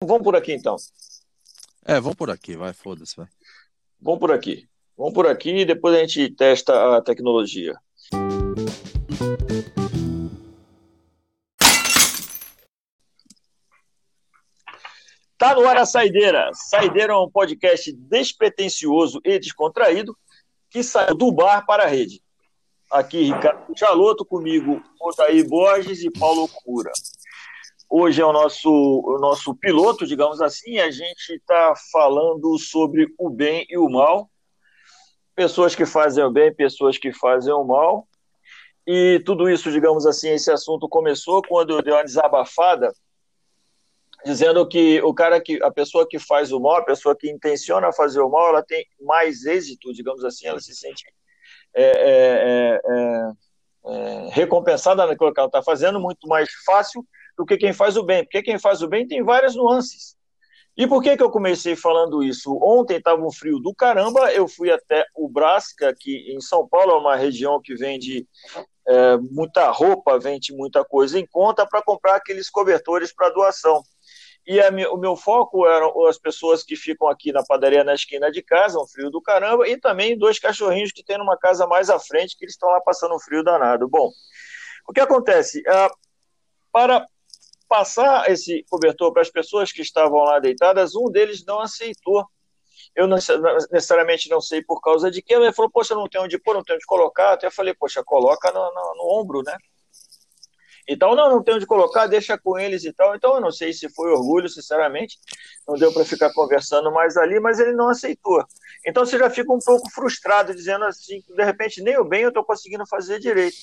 Vamos por aqui então. É, vamos por aqui, vai, foda-se, vai. Vamos por aqui. Vamos por aqui e depois a gente testa a tecnologia. Tá no ar a Saideira. Saideira é um podcast despretensioso e descontraído que saiu do bar para a rede. Aqui, Ricardo Chaloto, comigo, Otaí Borges e Paulo Cura. Hoje é o nosso, o nosso piloto, digamos assim, a gente está falando sobre o bem e o mal, pessoas que fazem o bem, pessoas que fazem o mal, e tudo isso, digamos assim, esse assunto começou quando eu dei uma desabafada, dizendo que o cara que, a pessoa que faz o mal, a pessoa que intenciona fazer o mal, ela tem mais êxito, digamos assim, ela se sente é, é, é, é recompensada naquilo que ela está fazendo, muito mais fácil do que quem faz o bem, porque quem faz o bem tem várias nuances. E por que, que eu comecei falando isso? Ontem estava um frio do caramba, eu fui até o Brasca, que em São Paulo é uma região que vende é, muita roupa, vende muita coisa em conta para comprar aqueles cobertores para doação. E a, o meu foco eram as pessoas que ficam aqui na padaria na esquina de casa, um frio do caramba, e também dois cachorrinhos que tem numa casa mais à frente, que eles estão lá passando um frio danado. Bom, o que acontece? Ah, para passar esse cobertor para as pessoas que estavam lá deitadas, um deles não aceitou. Eu não, necessariamente não sei por causa de quê, mas ele falou, poxa, não tem onde pôr, não tem onde colocar. Até falei, poxa, coloca no, no, no ombro, né? Então, não, não tem onde colocar, deixa com eles e tal. Então, eu não sei se foi orgulho, sinceramente, não deu para ficar conversando mais ali, mas ele não aceitou. Então, você já fica um pouco frustrado, dizendo assim, de repente, nem o bem eu estou conseguindo fazer direito.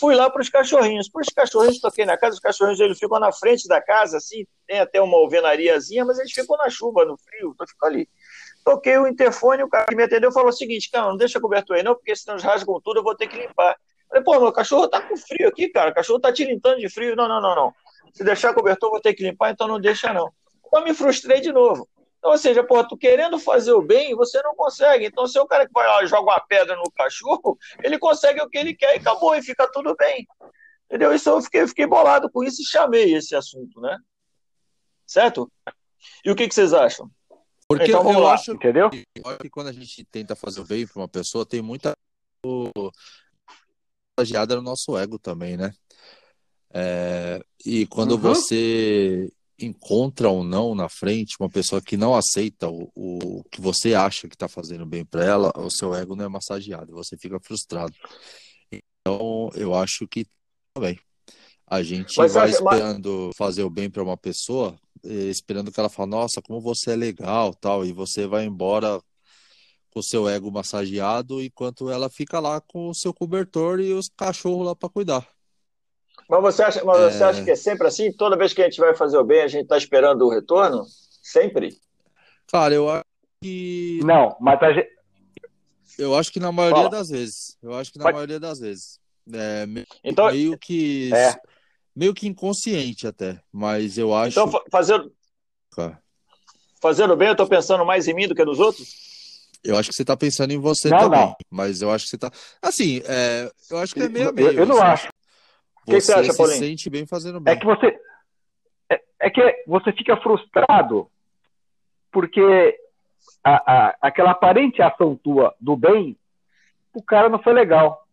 Fui lá para os cachorrinhos. Para os cachorrinhos, toquei na casa, os cachorrinhos eles ficam na frente da casa, assim, tem até uma alvenariazinha, mas eles ficam na chuva, no frio, então ficam ali. Toquei o interfone, o cara que me atendeu falou o seguinte, cara, não deixa cobertor aí não, porque senão eles rasgam tudo, eu vou ter que limpar. Falei, pô, meu cachorro tá com frio aqui, cara, o cachorro tá tilintando de frio. Não, não, não, não. Se deixar cobertor, eu vou ter que limpar, então não deixa não. Então me frustrei de novo. Então, ou seja, pô, tu querendo fazer o bem, você não consegue. Então, se é o cara que vai lá e joga uma pedra no cachorro, ele consegue o que ele quer e acabou, e fica tudo bem. Entendeu? Isso eu fiquei, fiquei bolado com isso e chamei esse assunto, né? Certo? E o que, que vocês acham? Porque então, eu lá, acho, entendeu? que quando a gente tenta fazer o bem para uma pessoa, tem muita contagiada no nosso ego também, né? É, e quando uhum. você encontra ou não na frente uma pessoa que não aceita o, o que você acha que está fazendo bem para ela, o seu ego não é massageado, você fica frustrado. Então, eu acho que também a gente mas vai esperando mas... fazer o bem para uma pessoa, eh, esperando que ela fale, nossa, como você é legal, tal, e você vai embora com o seu ego massageado, enquanto ela fica lá com o seu cobertor e os cachorros lá para cuidar. Mas você acha, mas você é... acha que é sempre assim? Toda vez que a gente vai fazer o bem, a gente está esperando o retorno? Sempre? Cara, eu acho que. Não, mas a gente. Eu acho que na maioria Fala. das vezes. Eu acho que na maioria das vezes. É, então, meio que. É. Meio que inconsciente até. Mas eu acho. Então, fazendo. Fazendo bem, eu estou pensando mais em mim do que nos outros? Eu acho que você está pensando em você não, também. Não. Mas eu acho que você está. Assim, é... eu acho que é meio a meio. Eu, eu não assim. acho. O que, você acha, se Paulinho? sente bem fazendo bem. É que você é, é que você fica frustrado porque a, a, aquela aparente ação tua do bem, o cara não foi legal.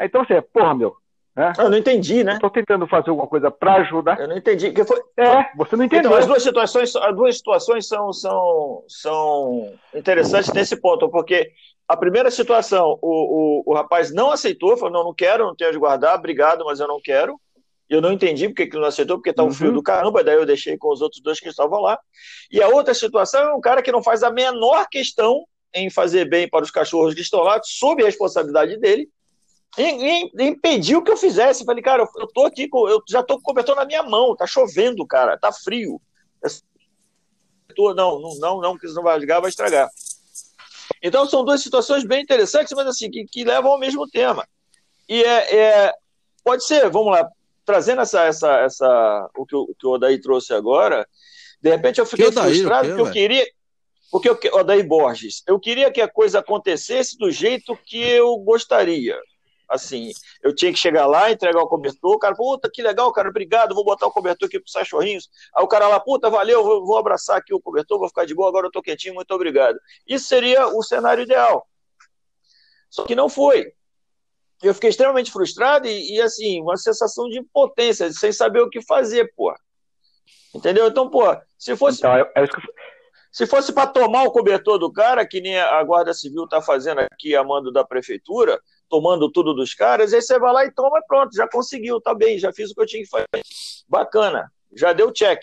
Então você, porra, meu. Né? Eu não entendi, né? Estou tentando fazer alguma coisa para ajudar. Eu não entendi. Que foi... É, você não entendeu. Então, as duas situações, as duas situações são, são, são interessantes nesse ponto, porque a primeira situação, o, o, o rapaz não aceitou, falou: não, não quero, não tenho de guardar, obrigado, mas eu não quero. Eu não entendi porque ele não aceitou, porque está um uhum. frio do caramba, daí eu deixei com os outros dois que estavam lá. E a outra situação é um cara que não faz a menor questão em fazer bem para os cachorros que estão lá, sob a responsabilidade dele, e, e, impediu que eu fizesse. Falei, cara, eu, eu tô aqui, com, eu já tô com o cobertor na minha mão, tá chovendo, cara, tá frio. Não, não, não, não, porque senão vai rasgar, vai estragar. Então são duas situações bem interessantes, mas assim, que, que levam ao mesmo tema. E é, é, pode ser, vamos lá, trazendo essa, essa, essa, o, que o, que o Odaí trouxe agora, de repente eu fiquei Odaí, frustrado porque eu queria. Porque eu, Odaí Borges, eu queria que a coisa acontecesse do jeito que eu gostaria. Assim, eu tinha que chegar lá, entregar o cobertor, o cara, puta, que legal, cara, obrigado, vou botar o cobertor aqui pros cachorrinhos. Aí o cara lá, puta, valeu, vou, vou abraçar aqui o cobertor, vou ficar de boa, agora eu tô quietinho, muito obrigado. Isso seria o cenário ideal. Só que não foi. Eu fiquei extremamente frustrado e, e assim, uma sensação de impotência, sem saber o que fazer, pô. Entendeu? Então, pô, se fosse. Então, é, é isso que se fosse para tomar o cobertor do cara, que nem a Guarda Civil está fazendo aqui a mando da prefeitura, tomando tudo dos caras, aí você vai lá e toma, pronto, já conseguiu, tá bem, já fiz o que eu tinha que fazer. Bacana, já deu check.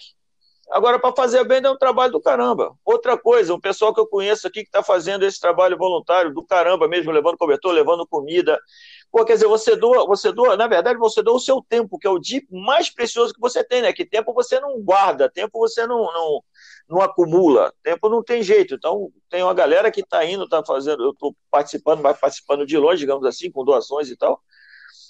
Agora, para fazer bem, dá um trabalho do caramba. Outra coisa, um pessoal que eu conheço aqui que está fazendo esse trabalho voluntário do caramba mesmo, levando cobertor, levando comida. Pô, quer dizer, você doa, você doa, na verdade, você doa o seu tempo, que é o dia mais precioso que você tem, né? Que tempo você não guarda, tempo você não, não, não acumula, tempo não tem jeito. Então, tem uma galera que está indo, está fazendo, eu estou participando, mas participando de longe, digamos assim, com doações e tal.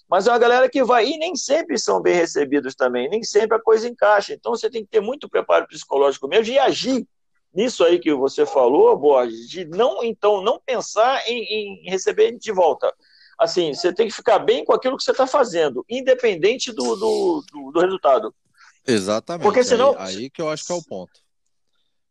Mas é uma galera que vai, e nem sempre são bem recebidos também, nem sempre a coisa encaixa. Então você tem que ter muito preparo psicológico mesmo e agir nisso aí que você falou, Borges, de não, então, não pensar em, em receber de volta. Assim, você tem que ficar bem com aquilo que você está fazendo, independente do, do, do, do, resultado. Exatamente. Porque senão. Aí, aí, que eu acho que é o ponto.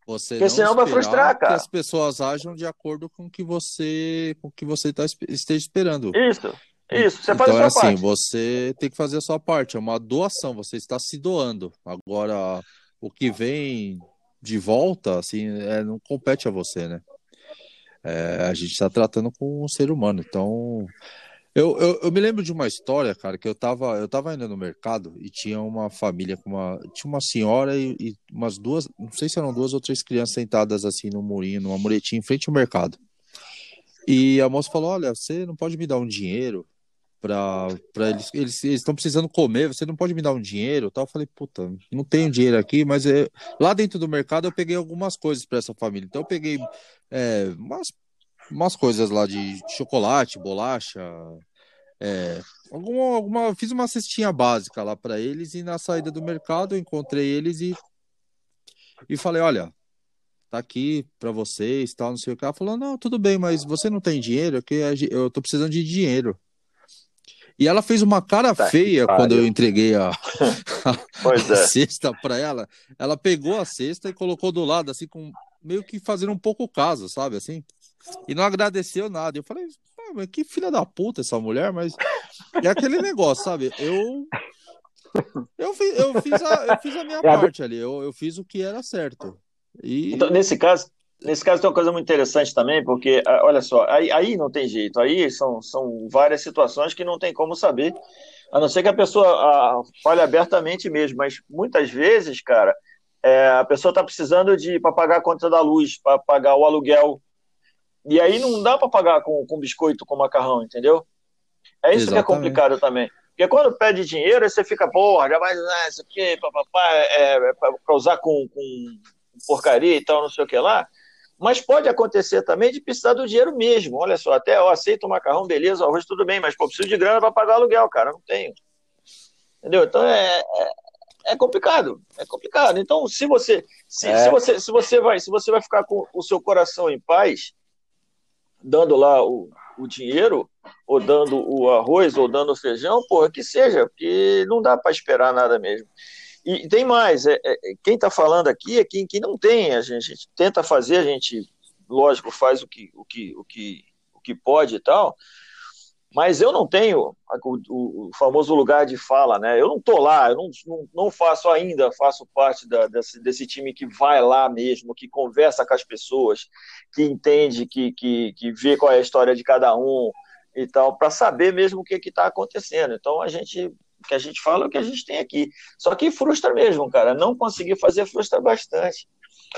Você Porque senão vai frustrar, cara. Que as pessoas ajam de acordo com o que você, com que você tá, esteja esperando. Isso. Isso, você faz então, a sua é assim, parte. você tem que fazer a sua parte, é uma doação, você está se doando. Agora, o que vem de volta, assim, é, não compete a você, né? É, a gente está tratando com um ser humano, então... Eu, eu, eu, me lembro de uma história, cara, que eu tava, eu tava indo no mercado e tinha uma família com uma. Tinha uma senhora e, e umas duas, não sei se eram duas ou três crianças sentadas assim no murinho, numa muretinha em frente ao mercado. E a moça falou: Olha, você não pode me dar um dinheiro para eles, eles estão precisando comer, você não pode me dar um dinheiro, tal. Eu falei, puta, não tenho dinheiro aqui, mas é... lá dentro do mercado eu peguei algumas coisas para essa família. Então eu peguei é, umas, umas coisas lá de chocolate, bolacha, é, alguma, alguma, fiz uma cestinha básica lá para eles e na saída do mercado eu encontrei eles e e falei, olha, tá aqui para vocês, tal, não sei o que. Ela falou, não, tudo bem, mas você não tem dinheiro, que eu tô precisando de dinheiro. E ela fez uma cara tá feia quando eu entreguei a, a, a é. cesta para ela. Ela pegou a cesta e colocou do lado, assim, com meio que fazendo um pouco caso, sabe, assim? E não agradeceu nada. Eu falei, ah, mas que filha da puta essa mulher, mas é aquele negócio, sabe? Eu eu fiz, eu fiz, a, eu fiz a minha é parte ali, eu, eu fiz o que era certo. E... Então, nesse caso, Nesse caso tem uma coisa muito interessante também, porque, ah, olha só, aí, aí não tem jeito, aí são, são várias situações que não tem como saber, a não ser que a pessoa a, fale abertamente mesmo, mas muitas vezes, cara, é, a pessoa está precisando de para pagar a conta da luz, para pagar o aluguel, e aí não dá para pagar com, com biscoito, com macarrão, entendeu? É isso Exatamente. que é complicado também. Porque quando pede dinheiro, aí você fica, porra, já vai, ah, isso aqui, papapá, é, é para usar com, com porcaria e tal, não sei o que lá. Mas pode acontecer também de precisar do dinheiro mesmo. Olha só, até eu aceito o macarrão, beleza, o arroz, tudo bem, mas pô, preciso de grana para pagar aluguel, cara, não tenho. Entendeu? Então é, é, é complicado, é complicado. Então, se você se, é. se, você se você vai se você vai ficar com o seu coração em paz, dando lá o, o dinheiro, ou dando o arroz, ou dando o feijão, porra, que seja, porque não dá para esperar nada mesmo. E tem mais, é, é quem está falando aqui é quem, quem não tem, a gente, a gente, tenta fazer, a gente, lógico, faz o que, o que, o que, o que pode e tal, mas eu não tenho o, o, famoso lugar de fala, né? Eu não estou lá, eu não, não, não, faço ainda, faço parte da, desse, desse, time que vai lá mesmo, que conversa com as pessoas, que entende, que, que, que vê qual é a história de cada um e tal, para saber mesmo o que está acontecendo. Então a gente que a gente fala é o que a gente tem aqui. Só que frustra mesmo, cara. Não conseguir fazer frustra bastante.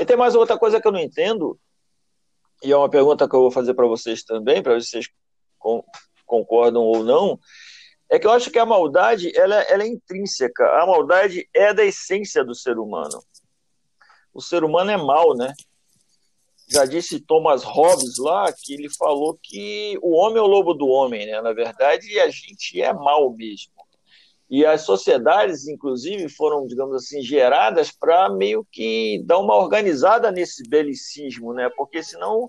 E tem mais outra coisa que eu não entendo, e é uma pergunta que eu vou fazer para vocês também, para vocês concordam ou não, é que eu acho que a maldade ela, ela é intrínseca. A maldade é da essência do ser humano. O ser humano é mal, né? já disse Thomas Hobbes lá que ele falou que o homem é o lobo do homem, né? Na verdade, a gente é mal mesmo. E as sociedades, inclusive, foram, digamos assim, geradas para meio que dar uma organizada nesse belicismo, né? Porque senão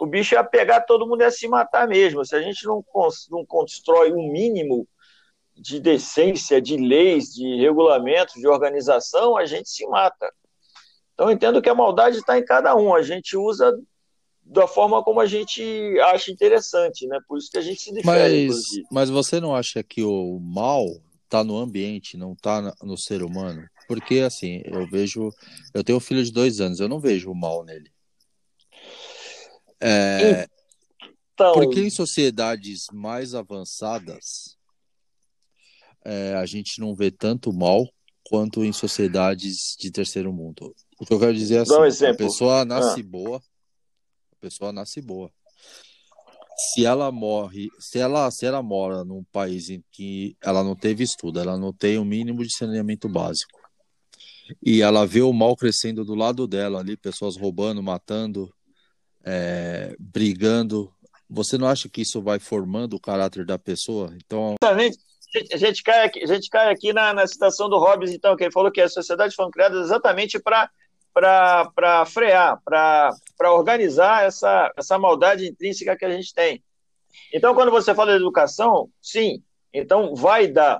o bicho ia pegar todo mundo e ia se matar mesmo. Se a gente não, não constrói um mínimo de decência, de leis, de regulamentos, de organização, a gente se mata. Então, entendo que a maldade está em cada um. A gente usa da forma como a gente acha interessante, né? Por isso que a gente se difere. Mas, mas você não acha que o mal está no ambiente, não está no ser humano? Porque, assim, eu vejo. Eu tenho um filho de dois anos, eu não vejo o mal nele. É, então... Porque em sociedades mais avançadas, é, a gente não vê tanto mal quanto em sociedades de terceiro mundo. O que eu quero dizer é assim, um a pessoa nasce ah. boa, a pessoa nasce boa se ela morre, se ela, se ela mora num país em que ela não teve estudo, ela não tem o um mínimo de saneamento básico, e ela vê o mal crescendo do lado dela ali, pessoas roubando, matando, é, brigando, você não acha que isso vai formando o caráter da pessoa? Então. A gente cai aqui, a gente cai aqui na, na citação do Hobbes, então, que ele falou que as sociedades foram criadas exatamente para para frear, para organizar essa, essa maldade intrínseca que a gente tem. Então, quando você fala de educação, sim, então vai da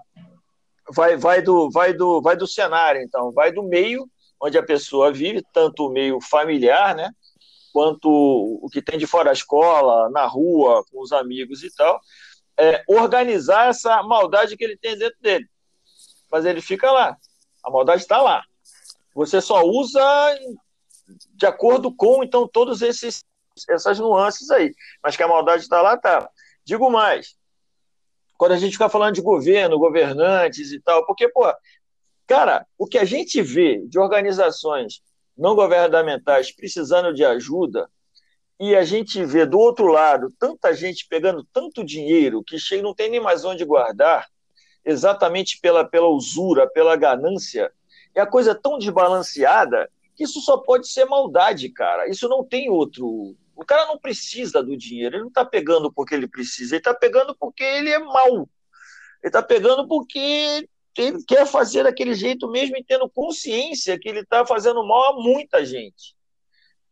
vai, vai, do, vai, do, vai do cenário, então, vai do meio onde a pessoa vive, tanto o meio familiar, né, quanto o que tem de fora da escola, na rua, com os amigos e tal, é, organizar essa maldade que ele tem dentro dele. Mas ele fica lá, a maldade está lá. Você só usa de acordo com, então, todos esses essas nuances aí. Mas que a maldade está lá, tá. Digo mais. Quando a gente fica falando de governo, governantes e tal, porque, pô, cara, o que a gente vê de organizações não governamentais precisando de ajuda, e a gente vê do outro lado tanta gente pegando tanto dinheiro que chega, não tem nem mais onde guardar, exatamente pela, pela usura, pela ganância, é a coisa tão desbalanceada que isso só pode ser maldade, cara. Isso não tem outro. O cara não precisa do dinheiro, ele não está pegando porque ele precisa, ele está pegando porque ele é mau. Ele está pegando porque ele quer fazer daquele jeito mesmo e tendo consciência que ele está fazendo mal a muita gente.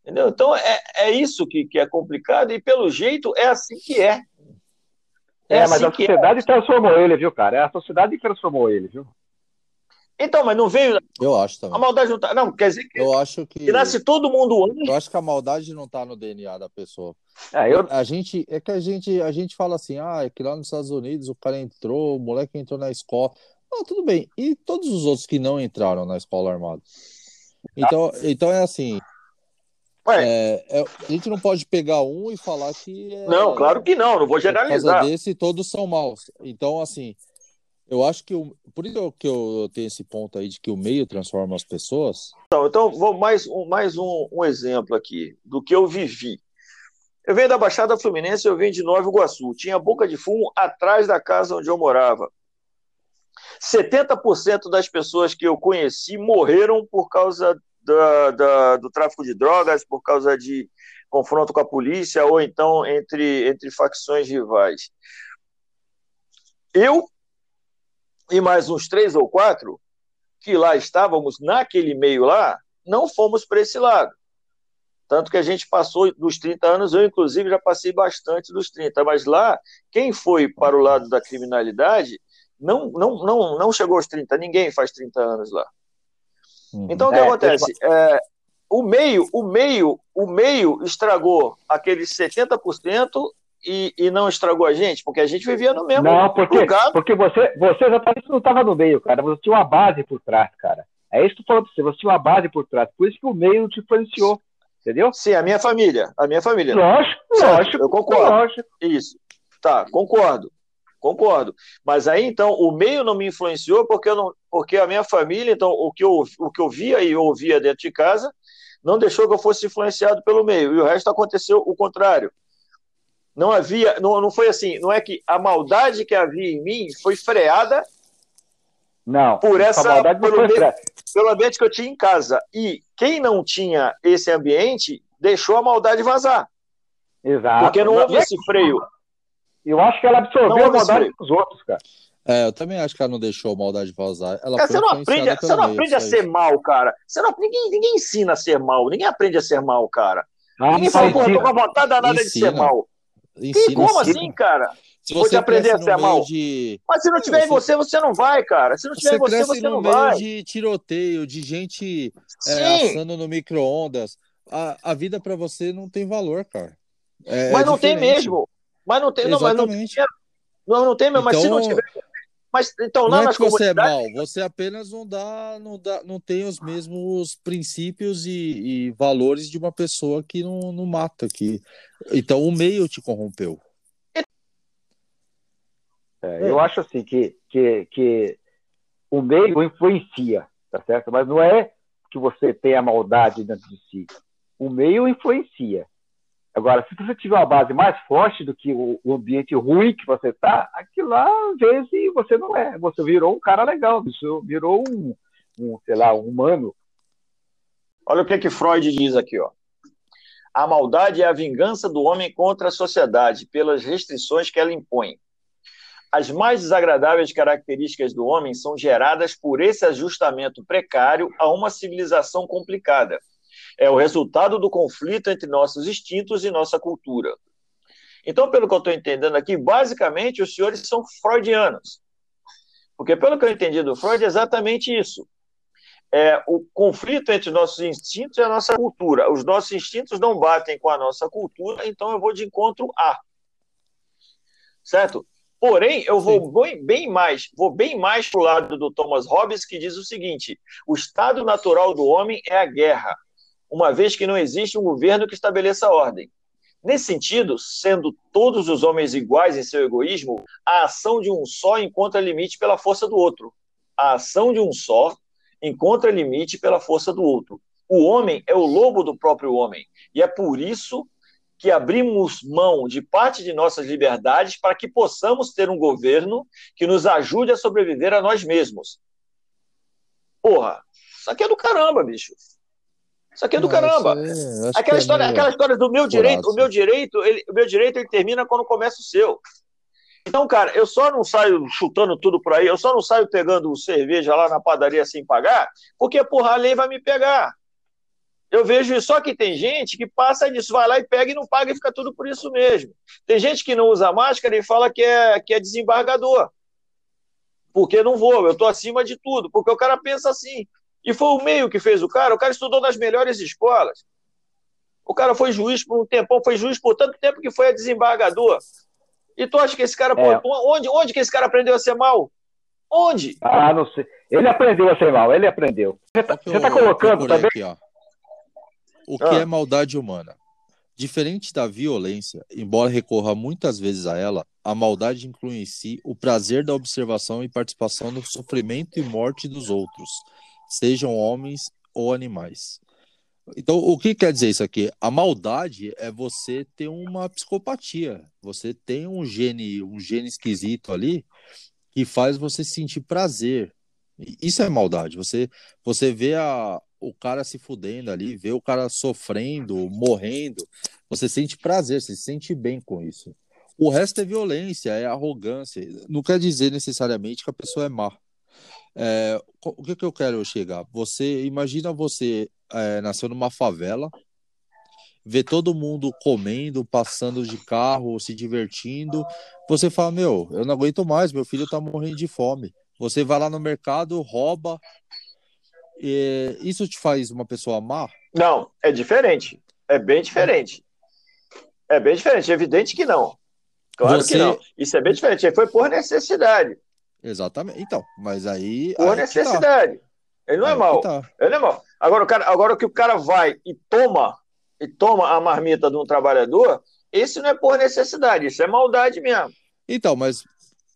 Entendeu? Então é, é isso que, que é complicado e pelo jeito é assim que é. É, é mas assim a é. sociedade é. transformou ele, viu, cara? É a sociedade que transformou ele, viu? Então, mas não veio. Eu acho também. A maldade não tá. Não, quer dizer que. Eu acho que. que nasce todo mundo antes. Eu acho que a maldade não tá no DNA da pessoa. É, eu... A gente. É que a gente, a gente fala assim, ah, é que lá nos Estados Unidos o cara entrou, o moleque entrou na escola. Não, tudo bem. E todos os outros que não entraram na escola armada? Então, então é assim. É, é, a gente não pode pegar um e falar que. É, não, claro que não, não vou generalizar. Por desse, todos são maus. Então, assim, eu acho que por isso que eu tenho esse ponto aí de que o meio transforma as pessoas. Então, então vou mais, um, mais um, um exemplo aqui do que eu vivi. Eu venho da Baixada Fluminense, eu venho de Nova Iguaçu. Tinha boca de fumo atrás da casa onde eu morava. 70% das pessoas que eu conheci morreram por causa da, da, do tráfico de drogas, por causa de confronto com a polícia ou então entre, entre facções rivais. Eu e mais uns três ou quatro que lá estávamos naquele meio lá, não fomos para esse lado. Tanto que a gente passou dos 30 anos, eu inclusive já passei bastante dos 30, mas lá, quem foi para o lado da criminalidade não, não, não, não chegou aos 30, ninguém faz 30 anos lá. Uhum. Então o que é, acontece? É, o meio, o meio, o meio estragou aqueles 70% e, e não estragou a gente? Porque a gente vivia no mesmo não, porque, lugar. Porque você, você exatamente não estava no meio, cara. Você tinha uma base por trás, cara. É isso que eu falo pra você. Você tinha uma base por trás. Por isso que o meio te influenciou. Entendeu? Sim, a minha família. A minha família. Lógico, certo, lógico. Eu concordo. Lógico. Isso. Tá, concordo. Concordo. Mas aí, então, o meio não me influenciou porque, não, porque a minha família, então, o que, eu, o que eu via e ouvia dentro de casa, não deixou que eu fosse influenciado pelo meio. E o resto aconteceu o contrário. Não havia, não, não foi assim, não é que a maldade que havia em mim foi freada não, por essa pelo, ambiente, pelo ambiente que eu tinha em casa. E quem não tinha esse ambiente deixou a maldade vazar. Exato. Porque não houve esse freio. Eu acho que ela absorveu a maldade dos outros, cara. É, eu também acho que ela não deixou maldade vazar. Ela cara, você não aprende, você não aprende a ser mal, cara. Você não, ninguém, ninguém ensina a ser mal, ninguém aprende a ser mal, cara. Ah, ninguém fala, pô, tô com a vontade danada ensina. de ser mal. Ensina, e como ensina. assim, cara? Se você aprender a ser mal. De... Mas se não tiver você... em você, você não vai, cara. Se não tiver você em você, você não vai. de tiroteio, de gente é, assando no micro-ondas. A, a vida para você não tem valor, cara. É, mas é não tem mesmo. Mas não tem, não, mas não tem. Não, não tem mesmo, então, mas se não então, tiver. Mas então lá não é que você é mal, você apenas não dá, não dá, não tem os mesmos princípios e, e valores de uma pessoa que não, não mata aqui. Então o meio te corrompeu. É, eu acho assim que, que, que o meio influencia, tá certo? Mas não é que você tem a maldade dentro de si. O meio influencia. Agora, se você tiver uma base mais forte do que o, ambiente ruim que você está, aquilo lá, às vezes, você não é. Você virou um cara legal, você virou um, um sei lá, um humano. Olha o que, que Freud diz aqui, ó. A maldade é a vingança do homem contra a sociedade pelas restrições que ela impõe. As mais desagradáveis características do homem são geradas por esse ajustamento precário a uma civilização complicada. É o resultado do conflito entre nossos instintos e nossa cultura. Então, pelo que eu estou entendendo aqui, basicamente os senhores são freudianos. Porque, pelo que eu entendi do Freud, é exatamente isso. É o conflito entre nossos instintos e a nossa cultura. Os nossos instintos não batem com a nossa cultura, então eu vou de encontro a. Certo? Porém, eu vou bem, bem mais, vou bem mais para o lado do Thomas Hobbes, que diz o seguinte: o estado natural do homem é a guerra, uma vez que não existe um governo que estabeleça ordem. Nesse sentido, sendo todos os homens iguais em seu egoísmo, a ação de um só encontra limite pela força do outro. A ação de um só encontra limite pela força do outro. O homem é o lobo do próprio homem, e é por isso que abrimos mão de parte de nossas liberdades para que possamos ter um governo que nos ajude a sobreviver a nós mesmos. Porra, isso aqui é do caramba, bicho. Isso aqui é do Não, caramba. É, aquela, história, é aquela história do meu direito, o meu direito, ele, o meu direito ele termina quando começa o seu. Então, cara, eu só não saio chutando tudo por aí, eu só não saio pegando cerveja lá na padaria sem pagar, porque, porra, a lei vai me pegar. Eu vejo só que tem gente que passa disso, vai lá e pega e não paga e fica tudo por isso mesmo. Tem gente que não usa máscara e fala que é, que é desembargador. Porque não vou, eu estou acima de tudo. Porque o cara pensa assim. E foi o meio que fez o cara. O cara estudou nas melhores escolas. O cara foi juiz por um tempão, foi juiz por tanto tempo que foi a desembargador. E tu acha que esse cara. É. onde, onde que esse cara aprendeu a ser mal? Onde? Ah, não sei. Ele aprendeu a ser mal, ele aprendeu. Você está tá colocando também. Aqui, ó. O que ah. é maldade humana? Diferente da violência, embora recorra muitas vezes a ela, a maldade inclui em si o prazer da observação e participação no sofrimento e morte dos outros, sejam homens ou animais. Então, o que quer dizer isso aqui? A maldade é você ter uma psicopatia. Você tem um gene, um gene esquisito ali que faz você sentir prazer. Isso é maldade. Você, você vê a, o cara se fudendo ali, ver o cara sofrendo, morrendo, você sente prazer, você se sente bem com isso. O resto é violência, é arrogância. Não quer dizer necessariamente que a pessoa é má. É, o que, que eu quero chegar? Você imagina você é, nasceu numa favela, vê todo mundo comendo, passando de carro, se divertindo. Você fala: Meu, eu não aguento mais, meu filho tá morrendo de fome. Você vai lá no mercado, rouba, e isso te faz uma pessoa má? Não, é diferente. É bem diferente. É bem diferente. É evidente que não. Claro Você... que não. Isso é bem diferente. Foi por necessidade. Exatamente. Então, mas aí. Por aí tá. necessidade. Tá. Ele não é aí é mal. Tá. Ele não é mal. Agora, o cara, agora que o cara vai e toma e toma a marmita de um trabalhador, esse não é por necessidade, isso é maldade mesmo. Então, mas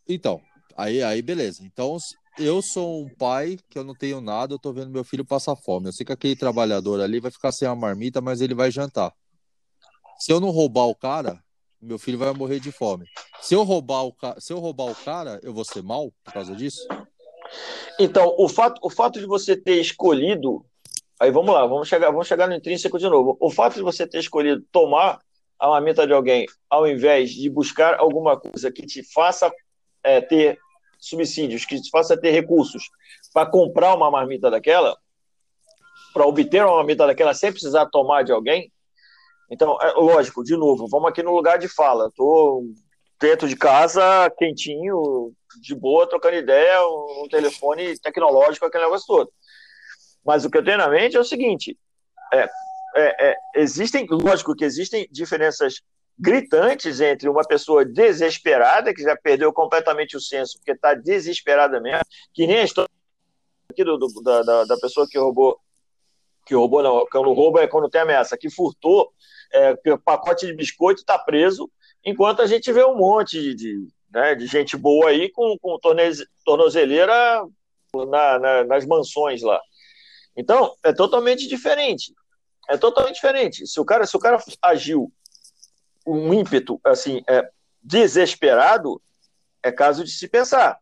então, aí aí beleza. Então, eu sou um pai que eu não tenho nada, eu tô vendo meu filho passar fome. Eu sei que aquele trabalhador ali vai ficar sem a marmita, mas ele vai jantar. Se eu não roubar o cara, meu filho vai morrer de fome. Se eu roubar o, ca... Se eu roubar o cara, eu vou ser mal por causa disso? Então, o fato, o fato de você ter escolhido. Aí vamos lá, vamos chegar, vamos chegar no intrínseco de novo. O fato de você ter escolhido tomar a marmita de alguém ao invés de buscar alguma coisa que te faça é, ter subsídios, que te faça ter recursos para comprar uma marmita daquela, para obter uma marmita daquela sem precisar tomar de alguém. Então, é lógico, de novo, vamos aqui no lugar de fala. Estou dentro de casa, quentinho, de boa, trocando ideia, um telefone tecnológico, aquele negócio todo. Mas o que eu tenho na mente é o seguinte: é, é, é, existem, lógico que existem diferenças gritantes entre uma pessoa desesperada, que já perdeu completamente o senso, porque está desesperada mesmo, que nem a história aqui do, do, da, da pessoa que roubou, que roubou, não, quando rouba é quando tem ameaça, que furtou é, pacote de biscoito, está preso, enquanto a gente vê um monte de, de, né, de gente boa aí com, com tornozeleira na, na, nas mansões lá. Então, é totalmente diferente. É totalmente diferente. Se o cara, se o cara agiu um ímpeto assim é, desesperado, é caso de se pensar.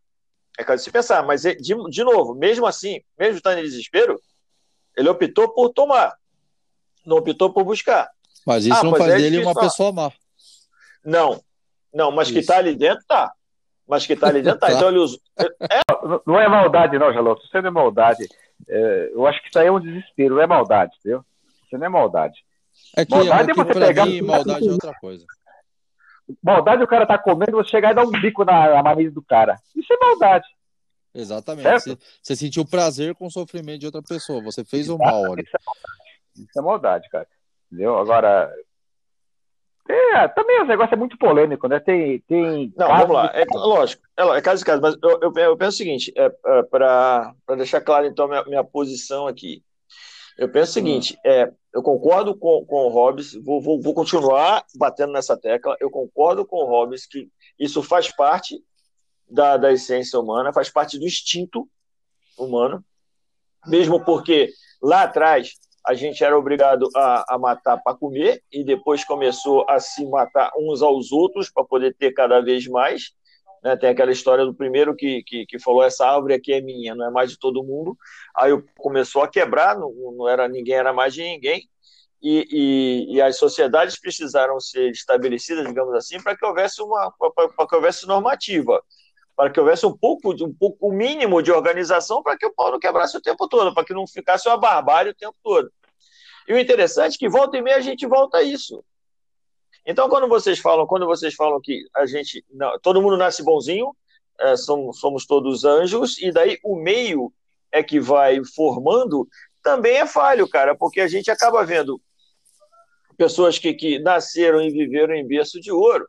É caso de se pensar. Mas, de, de novo, mesmo assim, mesmo estando em desespero, ele optou por tomar. Não optou por buscar. Mas isso ah, não faz é dele uma pessoa má. Não, não, mas isso. que está ali dentro, tá. Mas que está ali dentro, tá. Então ele usa. É... Não é maldade, não, Jaloto. Isso não é maldade. É, eu acho que isso aí é um desespero, não é maldade, entendeu? Isso não é maldade. É que, maldade é, é você pegar. Mim, maldade é outra coisa. Maldade o cara tá comendo, você chegar e dar um bico na, na do cara. Isso é maldade. Exatamente. Você, você, sentiu prazer com o sofrimento de outra pessoa. Você fez o mal. Olha. Isso, é isso é maldade, cara. Entendeu? Agora, é, também o negócio é muito polêmico, né? Tem. tem não, vamos lá. De... É, lógico, é, é caso de caso, mas eu, eu, eu penso o seguinte: é, é para deixar claro, então, minha, minha posição aqui. Eu penso o seguinte: hum. é, eu concordo com, com o Hobbes, vou, vou, vou continuar batendo nessa tecla. Eu concordo com o Hobbes que isso faz parte da, da essência humana, faz parte do instinto humano, mesmo porque lá atrás a gente era obrigado a, a matar para comer e depois começou a se matar uns aos outros para poder ter cada vez mais. Né? Tem aquela história do primeiro que, que, que, falou: essa árvore aqui é minha, não é mais de todo mundo. Aí começou a quebrar, não, não era ninguém, era mais de ninguém. E, e, e, as sociedades precisaram ser estabelecidas, digamos assim, para que houvesse uma para que houvesse normativa, para que houvesse um pouco um pouco mínimo de organização para que o pau não quebrasse o tempo todo, para que não ficasse uma barbárie o tempo todo. E o interessante é que volta e meia a gente volta a isso. Então, quando vocês falam, quando vocês falam que a gente, não, todo mundo nasce bonzinho, é, somos, somos todos anjos, e daí o meio é que vai formando, também é falho, cara, porque a gente acaba vendo pessoas que, que nasceram e viveram em berço de ouro,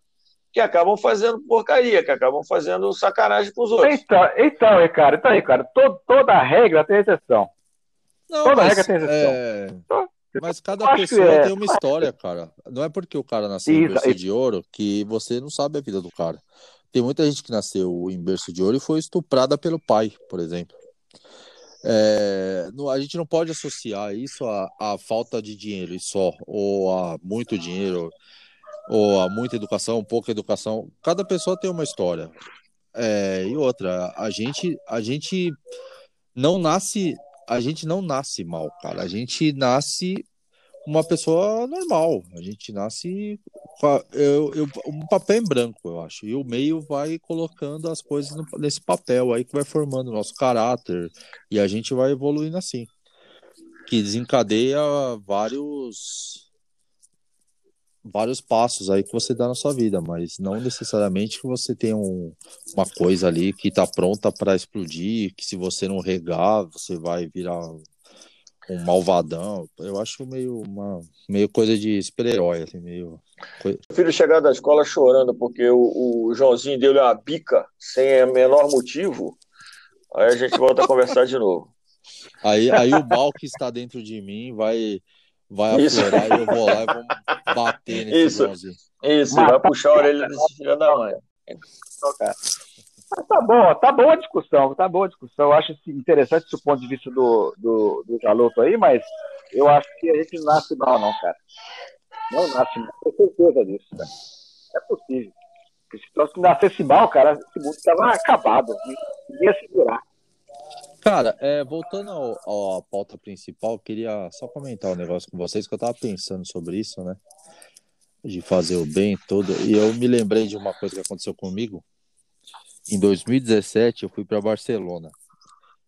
que acabam fazendo porcaria, que acabam fazendo sacanagem com os outros. Então, então Ricardo, então, Ricardo, todo, toda regra tem exceção. Não, toda mas, regra tem exceção. É... Então, mas cada pessoa é... tem uma história, cara. Não é porque o cara nasceu em berço de ouro que você não sabe a vida do cara. Tem muita gente que nasceu em berço de ouro e foi estuprada pelo pai, por exemplo. É, a gente não pode associar isso à, à falta de dinheiro e só, ou a muito dinheiro, ou a muita educação, pouca educação. Cada pessoa tem uma história. É, e outra, a gente, a gente não nasce a gente não nasce mal, cara. A gente nasce uma pessoa normal. A gente nasce eu, eu, um papel em branco, eu acho. E o meio vai colocando as coisas nesse papel aí que vai formando o nosso caráter. E a gente vai evoluindo assim. Que desencadeia vários vários passos aí que você dá na sua vida, mas não necessariamente que você tem um, uma coisa ali que está pronta para explodir, que se você não regar, você vai virar um malvadão. Eu acho meio uma meio coisa de super-herói, assim, meio. O filho chegar da escola chorando porque o, o Joãozinho deu uma bica sem o menor motivo, aí a gente volta a conversar de novo. Aí, aí o mal que está dentro de mim vai vai Isso. aflorar e eu vou lá e vou bater nesse Isso. Bronze. Isso, vai puxar a orelha desse filho da mãe. tá bom, tá boa a discussão, tá boa a discussão. Eu acho interessante esse ponto de vista do, do, do Jaloto aí, mas eu acho que a gente não nasce mal, não, cara. Não nasce mal, tenho certeza disso, cara. É possível. Porque se nascesse mal, cara, esse mundo estava acabado. Ninguém ia segurar. Cara, é, voltando à pauta principal, queria só comentar um negócio com vocês, que eu tava pensando sobre isso, né? De fazer o bem todo. E eu me lembrei de uma coisa que aconteceu comigo, em 2017 eu fui para Barcelona.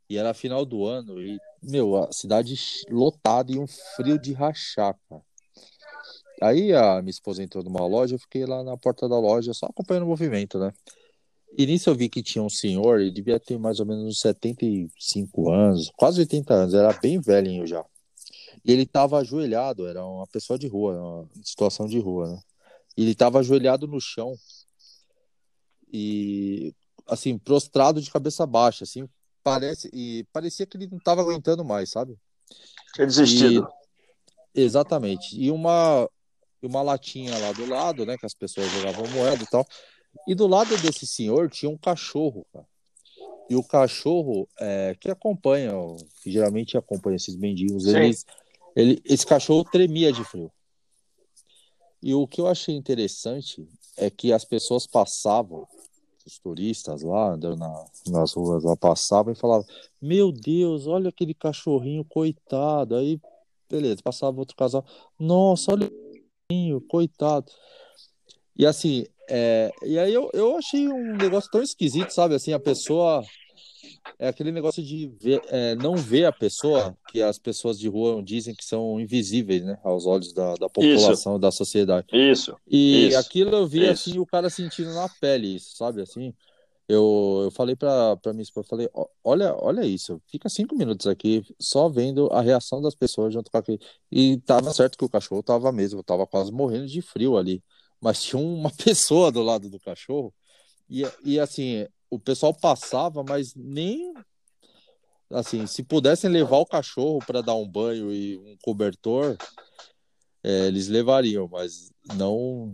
E era final do ano e, meu, a cidade lotada e um frio de rachar, cara. Aí a minha esposa entrou numa loja, eu fiquei lá na porta da loja só acompanhando o movimento, né? E nisso eu vi que tinha um senhor, ele devia ter mais ou menos uns 75 anos, quase 80 anos, era bem velhinho já. E ele estava ajoelhado, era uma pessoa de rua, uma situação de rua, né? E ele estava ajoelhado no chão e assim, prostrado de cabeça baixa, assim, parece e parecia que ele não estava aguentando mais, sabe? Tinha desistido. E, exatamente. E uma uma latinha lá do lado, né, que as pessoas jogavam moeda e tal. E do lado desse senhor tinha um cachorro, cara. E o cachorro é, que acompanha, que geralmente acompanha esses mendigos, eles, ele, esse cachorro tremia de frio. E o que eu achei interessante é que as pessoas passavam, os turistas lá, andando na, nas ruas lá, passavam e falavam: Meu Deus, olha aquele cachorrinho, coitado. Aí, beleza, passava outro casal: Nossa, olha o coitado. E assim, é, e aí eu, eu achei um negócio tão esquisito, sabe? Assim, a pessoa. É aquele negócio de ver, é, não ver a pessoa, que as pessoas de rua dizem que são invisíveis, né? Aos olhos da, da população, isso. da sociedade. Isso. E isso, aquilo eu vi, isso. assim, o cara sentindo na pele, isso, sabe? Assim, eu, eu falei pra, pra minha esposa, falei, olha, olha isso, fica cinco minutos aqui só vendo a reação das pessoas junto com aquele. E tava certo que o cachorro tava mesmo, tava quase morrendo de frio ali mas tinha uma pessoa do lado do cachorro e, e assim o pessoal passava, mas nem assim se pudessem levar o cachorro para dar um banho e um cobertor, é, eles levariam, mas não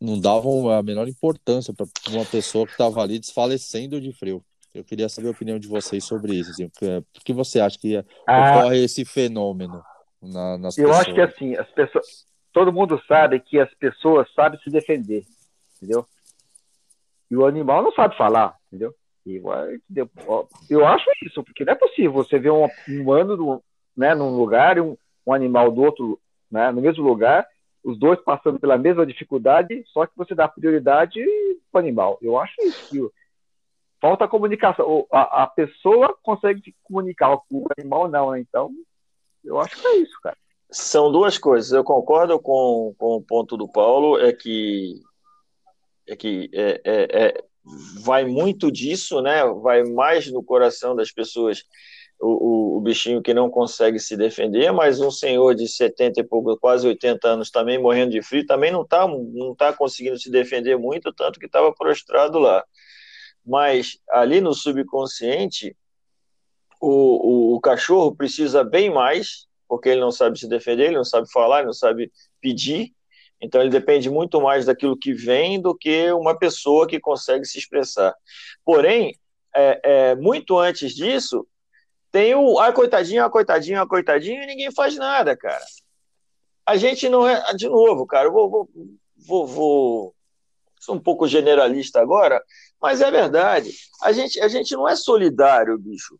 não davam a menor importância para uma pessoa que estava ali desfalecendo de frio. Eu queria saber a opinião de vocês sobre isso. Assim, por que você acha que ah, ocorre esse fenômeno na, nas eu pessoas? Eu acho que assim, as pessoas, todo mundo sabe que as pessoas sabem se defender, entendeu? E o animal não sabe falar, entendeu? Eu acho isso, porque não é possível você ver um humano né, num lugar e um, um animal do outro, né, no mesmo lugar, os dois passando pela mesma dificuldade, só que você dá prioridade para o animal. Eu acho isso. Que falta comunicação. A, a pessoa consegue comunicar, o animal não, né? Então, eu acho que é isso, cara. São duas coisas. Eu concordo com, com o ponto do Paulo, é que, é que é, é, é, vai muito disso, né? Vai mais no coração das pessoas o, o, o, bichinho que não consegue se defender, mas um senhor de 70 e pouco, quase 80 anos, também morrendo de frio, também não está não tá conseguindo se defender muito, tanto que estava prostrado lá. Mas ali no subconsciente, o, o, o cachorro precisa bem mais porque ele não sabe se defender, ele não sabe falar, ele não sabe pedir. Então ele depende muito mais daquilo que vem do que uma pessoa que consegue se expressar. Porém, é, é, muito antes disso, tem o ah, coitadinho, ah, coitadinho, ah, coitadinho, e ninguém faz nada, cara. A gente não é. De novo, cara, eu vou, vou, vou, vou sou um pouco generalista agora, mas é verdade. A gente, a gente não é solidário, bicho.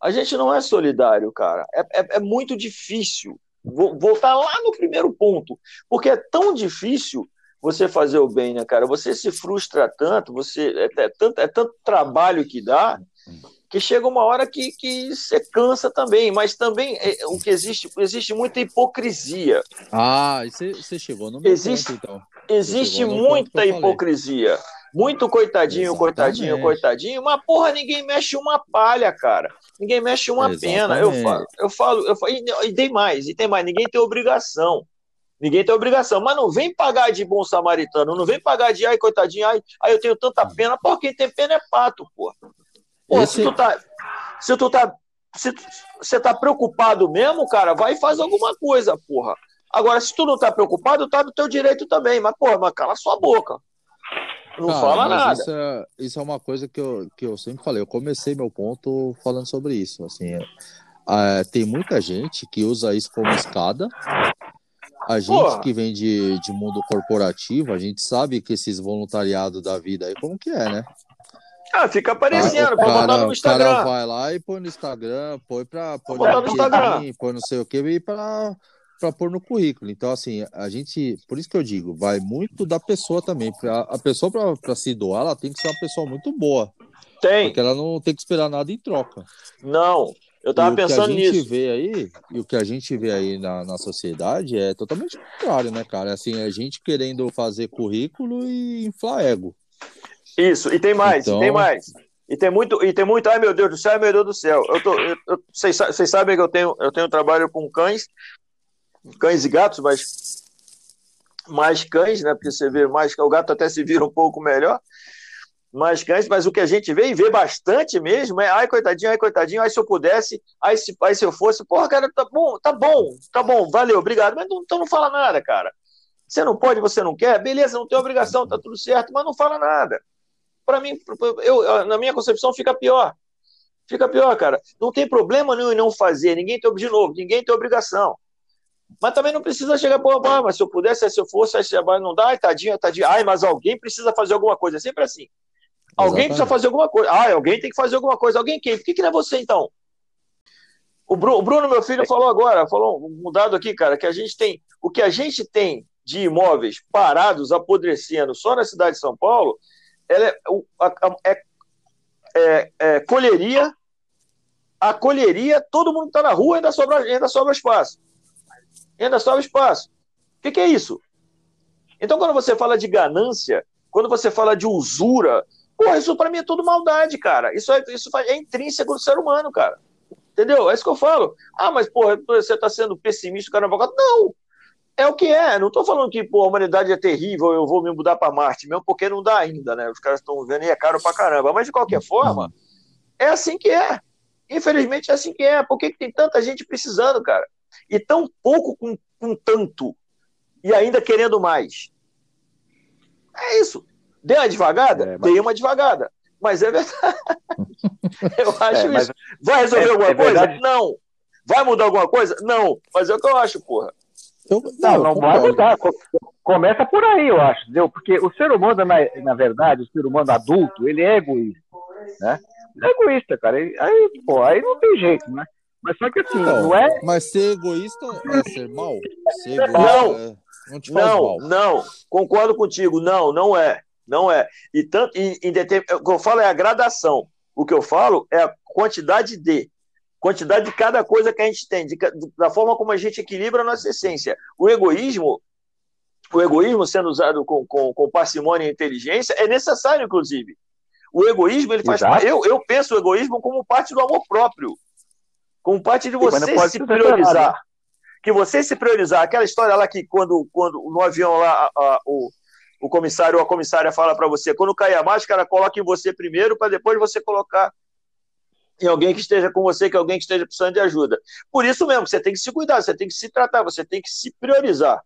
A gente não é solidário, cara. É, é, é muito difícil. Vou voltar lá no primeiro ponto, porque é tão difícil você fazer o bem, né, cara? Você se frustra tanto, você é, é tanto, é tanto trabalho que dá, que chega uma hora que, que você cansa também, mas também é, o que existe, existe muita hipocrisia. Ah, você, chegou no meu existe, ponto, então. Existe muita hipocrisia. Muito coitadinho, Exatamente. coitadinho, coitadinho, mas porra, ninguém mexe uma palha, cara. Ninguém mexe uma Exatamente. pena. Eu falo, eu falo, eu falo, e, tem mais, e tem mais, ninguém tem obrigação. Ninguém tem obrigação, mas não vem pagar de bom samaritano, não vem pagar de ai, coitadinho, ai, ai eu tenho tanta hum. pena, porque quem tem pena é pato, porra. Pô, Esse... se tu tá. Se tu tá. Se você tá preocupado mesmo, cara, vai e faz alguma coisa, porra. Agora, se tu não tá preocupado, tá no teu direito também. Mas, porra, mas cala sua boca. Não Cara, fala nada. Isso é, isso é, uma coisa que eu, que eu sempre falei. Eu comecei meu ponto falando sobre isso. Assim, é, tem muita gente que usa isso como escada. A gente Porra. que vem de, de mundo corporativo, a gente sabe que esses voluntariados da vida aí, como que é, né? Ah, fica aparecendo, pode botar no Instagram. O cara vai lá e põe no Instagram, põe pra. Põe no Instagram. Põe não sei o que, e pra para pôr no currículo. Então, assim, a gente, por isso que eu digo, vai muito da pessoa também. A pessoa, para se doar, ela tem que ser uma pessoa muito boa. Tem. Porque ela não tem que esperar nada em troca. Não, eu tava pensando nisso. O que a gente vê aí, e o que a gente vê aí na, na sociedade é totalmente contrário, né, cara? Assim, a gente querendo fazer currículo e inflar ego. Isso, e tem mais, então... e tem mais. E tem muito, e tem muito, ai meu Deus do céu, ai meu Deus do céu. Eu tô, eu, eu, vocês, vocês sabem que eu tenho, eu tenho trabalho com cães, cães e gatos, mas mais cães, né? Porque você vê mais, o gato até se vira um pouco melhor mais cães, mas o que a gente vê e vê bastante mesmo é, ai, coitadinho, ai, coitadinho, ai, se eu pudesse, ai, se, ai, se eu fosse, porra, cara, tá bom, tá bom, tá bom, valeu, obrigado, mas não, então não fala nada, cara. Você não pode, você não quer, beleza, não tem obrigação, tá tudo certo, mas não fala nada. Para mim, eu, na minha concepção, fica pior. Fica pior, cara. Não tem problema nenhum em não fazer, ninguém tem, de novo, ninguém tem obrigação. Mas também não precisa chegar, pô, mas se eu pudesse, se eu fosse, se não dá, ai, tadinho, tadinho, ai, mas alguém precisa fazer alguma coisa, é sempre assim. Alguém Exatamente. precisa fazer alguma coisa. Ah, alguém tem que fazer alguma coisa. Alguém quem? Por que, que não é você, então? O Bruno, o Bruno, meu filho, falou agora, falou mudado aqui, cara, que a gente tem. O que a gente tem de imóveis parados, apodrecendo só na cidade de São Paulo, ela é, é, é, é colheria. A colheria, todo mundo está na rua, ainda sobra, ainda sobra espaço. Ainda sobra espaço. O que, que é isso? Então, quando você fala de ganância, quando você fala de usura, Porra, isso pra mim é tudo maldade, cara. Isso é, isso é intrínseco do ser humano, cara. Entendeu? É isso que eu falo. Ah, mas, porra, você tá sendo pessimista, cara. Não! É o que é. Não tô falando que, pô, a humanidade é terrível, eu vou me mudar para Marte, mesmo porque não dá ainda, né? Os caras estão vendo e é caro pra caramba. Mas, de qualquer forma, é assim que é. Infelizmente, é assim que é. Por que, que tem tanta gente precisando, cara? E tão pouco com, com tanto. E ainda querendo mais. É isso. Deu uma devagada? É, mas... Dei uma devagada. Mas é verdade. eu acho é, mas... isso. Vai resolver é, alguma é coisa? Verdade. Não. Vai mudar alguma coisa? Não. Mas é o que eu acho, porra. Eu, não, não, não vai mudar. Começa por aí, eu acho, entendeu? Porque o ser humano, na, na verdade, o ser humano adulto, ele é egoísta, né? Ele é egoísta, cara. Aí, pô, aí não tem jeito, né? Mas só que assim, não, não é. Mas ser egoísta é ser mal? Ser egoísta não, é... não, não, mal. não, concordo contigo, não, não é. Não é. E tanto em, em determin... o que eu falo é a gradação. O que eu falo é a quantidade de quantidade de cada coisa que a gente tem, de, da forma como a gente equilibra a nossa essência. O egoísmo, o egoísmo sendo usado com, com, com parcimônia e inteligência é necessário, inclusive. O egoísmo, ele faz parte. Eu, eu penso o egoísmo como parte do amor próprio. Como parte de você se priorizar. Que você se priorizar. Aquela história lá que quando, quando no avião lá, a, a, o, o comissário ou a comissária fala para você, quando cair a máscara, coloque em você primeiro, para depois você colocar em alguém que esteja com você, que é alguém que esteja precisando de ajuda. Por isso mesmo, você tem que se cuidar, você tem que se tratar, você tem que se priorizar.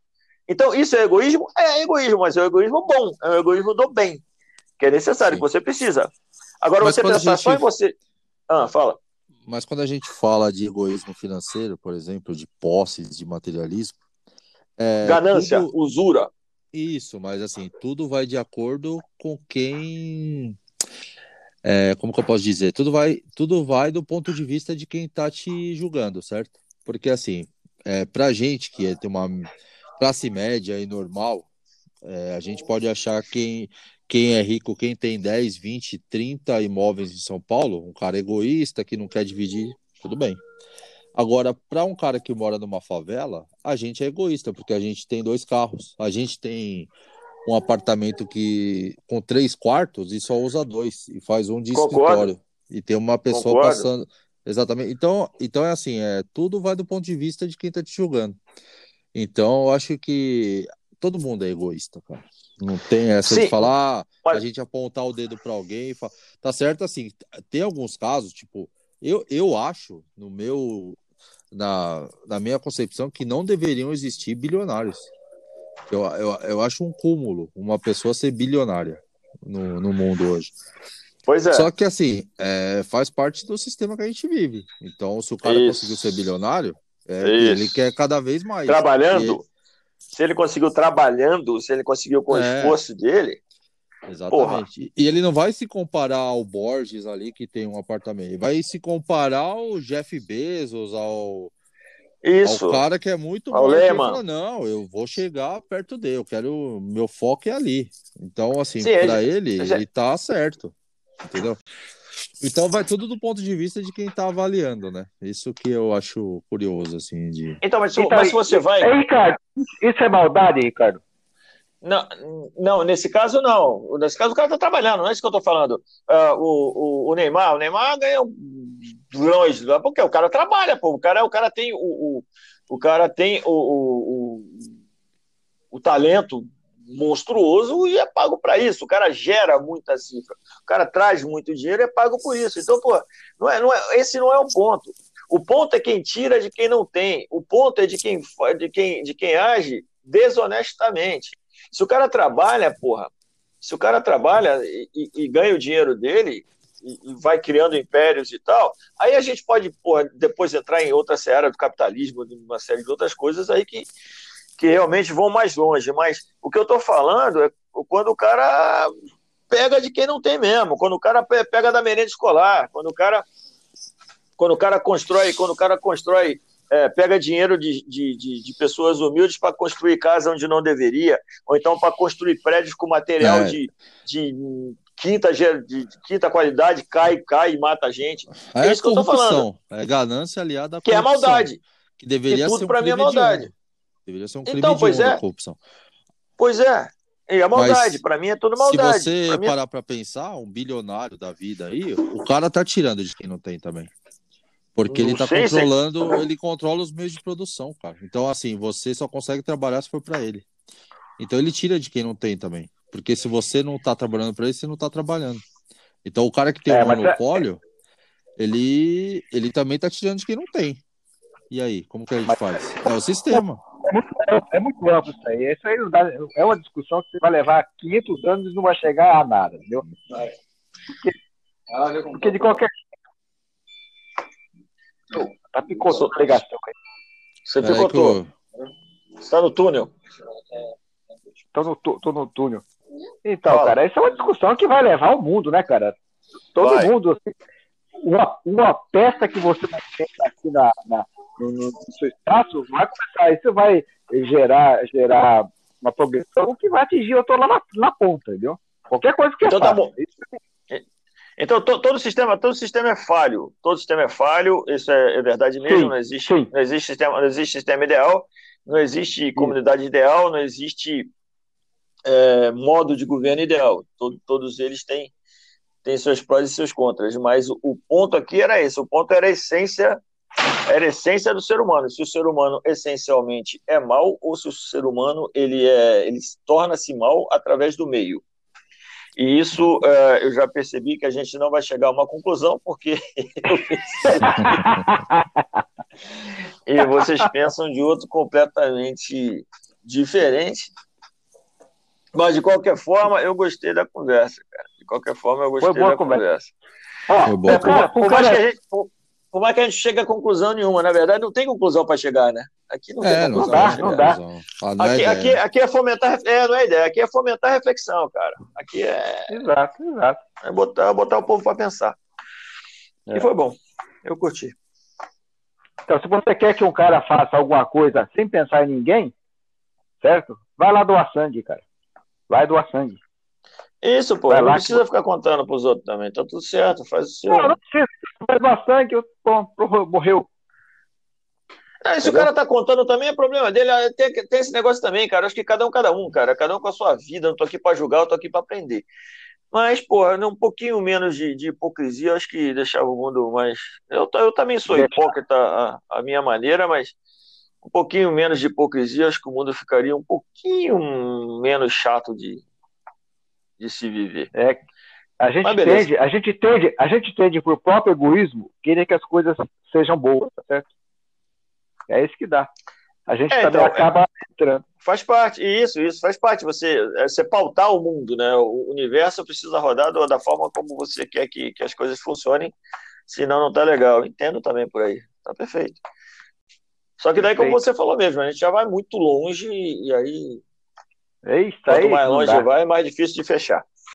Então, isso é egoísmo? É egoísmo, mas é um egoísmo bom, é um egoísmo do bem, que é necessário, Sim. que você precisa. Agora, mas você pensar gente... só em você. Ah, fala. Mas quando a gente fala de egoísmo financeiro, por exemplo, de posses, de materialismo. É, Ganância, tudo... usura. Isso, mas assim, tudo vai de acordo com quem. É, como que eu posso dizer? Tudo vai, tudo vai do ponto de vista de quem está te julgando, certo? Porque assim, é, pra gente que é, tem uma classe média e normal, é, a gente pode achar quem, quem é rico, quem tem 10, 20, 30 imóveis em São Paulo, um cara egoísta que não quer dividir, tudo bem. Agora, para um cara que mora numa favela, a gente é egoísta, porque a gente tem dois carros, a gente tem um apartamento que com três quartos e só usa dois e faz um de Concordo. escritório e tem uma pessoa Concordo. passando exatamente. Então, então é assim, é tudo vai do ponto de vista de quem está te julgando. Então, eu acho que todo mundo é egoísta, cara. Não tem essa Sim, de falar, mas... a gente apontar o dedo para alguém e falar, tá certo assim, tem alguns casos, tipo, eu, eu acho, no meu na, na minha concepção, que não deveriam existir bilionários. Eu, eu, eu acho um cúmulo uma pessoa ser bilionária no, no mundo hoje. Pois é. Só que assim, é, faz parte do sistema que a gente vive. Então, se o cara Isso. conseguiu ser bilionário, é, ele quer cada vez mais. Trabalhando, se ele conseguiu trabalhando, se ele conseguiu com o é. esforço dele, Exatamente. Porra. E ele não vai se comparar ao Borges ali, que tem um apartamento. Ele vai se comparar ao Jeff Bezos, ao, Isso. O cara que é muito Ao fala, não, eu vou chegar perto dele, eu quero, meu foco é ali. Então, assim, é- ele, ele tá certo, entendeu? Então vai tudo do ponto de vista de quem tá avaliando, né? Isso que eu acho curioso, assim, de... Então, mas, se- Então, mas se você vai. Ei, Ricardo, isso é maldade, Ricardo? Não, não, nesse caso não. Nesse caso o cara tá trabalhando, não é isso que eu tô falando. O, o, o Neymar, o Neymar ganha milhões, porque o cara trabalha, pô. O cara, o cara tem o, o, o cara tem o, o, o, o talento monstruoso e é pago para isso. O cara gera muita cifra. O cara traz muito dinheiro e é pago por isso. Então, pô, não é, não é, esse não é o ponto. O ponto é quem tira de quem não tem. O ponto é de quem, de quem, de quem age desonestamente. Se o cara trabalha, porra, se o cara trabalha e, e- e ganha o dinheiro dele e, e vai criando impérios e tal, aí a gente pode, porra, depois entrar em outra seara do capitalismo, de uma série de outras coisas aí que, que realmente vão mais longe. Mas o que eu estou falando é quando o cara pega de quem não tem mesmo, quando o cara pe- pega da merenda escolar, quando o cara quando o cara constrói, quando o cara constrói, é, pega dinheiro de, de, de, de pessoas humildes para construir casa onde não deveria, ou então para construir prédios com material É. de, de quinta, de quinta qualidade, cai, cai e mata a gente. É é isso que eu tô corrupção, é ganância aliada à Que é corrupção, maldade. Que deveria E tudo ser um pra mim é maldade. Deveria ser um crime Então, pois hediondo é. a corrupção. Pois é. E a maldade, Mas para mim é tudo maldade. Se você Pra é- parar pra pensar, um bilionário da vida aí, o cara tá tirando de quem não tem também. Porque Não ele tá sei se- controlando, ele controla os meios de produção, cara. Então, assim, você só consegue trabalhar se for pra ele. Então ele tira de quem não tem também. Porque se você não tá trabalhando pra ele, você não tá trabalhando. Então o cara que tem É, um mas é- monopólio, ele, ele também tá tirando de quem não tem. E aí, como que a gente faz? É o sistema. É muito amplo isso aí. Isso aí é uma discussão que você vai levar 500 anos e não vai chegar a nada, entendeu? Porque, porque de qualquer Tá picotando a ligação aí. Você picotou. Você tá no túnel. Tô no, tô no túnel. Então, Fala. cara, isso é uma discussão que vai levar o mundo, né, cara? Todo Vai. mundo. assim, uma, uma peça que você vai ter aqui na, na- no, no- no seu espaço vai começar. Isso vai gerar, gerar uma progressão que vai atingir eu tô lá na, na ponta, entendeu? Qualquer coisa que Então eu tá bom. Então, to- todo sistema, todo sistema é falho. Todo sistema é falho, isso é, é verdade mesmo. Sim, não, existe, sim. não, existe sistema, não existe sistema ideal, não existe comunidade ideal, não existe é, modo de governo ideal. Todo- todos eles têm, têm seus prós e seus contras. Mas o, o ponto aqui era esse: o ponto era a essência. Era a essência do ser humano. Se o ser humano essencialmente é mal ou se o ser humano ele é, ele torna-se mal através do meio. E isso eh, eu já percebi que a gente não vai chegar a uma conclusão, porque eu percebi. e vocês pensam de outro completamente diferente. Mas, de qualquer forma, eu gostei da conversa, cara. De qualquer forma, eu gostei boa da conversa. conversa. Ó, Foi bom. é, cara, Por, mais cara- que a gente, por, por mais que a gente chegue a conclusão nenhuma, na verdade, não tem conclusão para chegar, né? Aqui não tem É, não conclusão dá, não dá. Ah, não é Aqui, ideia. aqui, aqui é fomentar, é, não é ideia, aqui é fomentar a reflexão, cara. Aqui é, Exato, exato. é botar, botar o povo para pensar. É. E foi bom. Eu curti. Então, se você quer que um cara faça alguma coisa sem pensar em ninguém, certo? Vai lá doar sangue, cara. Vai doar sangue. Isso, pô. Vai Não lá precisa ficar contando pros outros também. Tá tudo certo, faz o seu. Não, não precisa. Eu- pô, pô, morreu. Ah, se o cara tá contando também, é problema dele. Ah, Tem, tem esse negócio também, cara. Acho que cada um, cada um, cara. Cada um com a sua vida. Eu não tô aqui pra julgar, eu tô aqui pra aprender. Mas, pô, um pouquinho menos de, de hipocrisia, acho que deixava o mundo mais. Eu, eu também sou hipócrita à, à minha maneira, mas um pouquinho menos de hipocrisia, acho que o mundo ficaria um pouquinho menos chato de, de se viver. É, a gente beleza. tende, a gente tende, a gente tende por próprio egoísmo querer que as coisas sejam boas, tá certo? É isso que dá. A gente É, então, acaba entrando. Faz parte, isso, isso faz parte. Você, é, você pautar o mundo, né? O universo precisa rodar da forma como você quer que, que as coisas funcionem, senão não tá legal. Entendo também por aí. Tá perfeito. Só que daí, como Perfeito. você falou mesmo, a gente já vai muito longe e aí, É isso quanto aí. mais longe vai, mais difícil de fechar.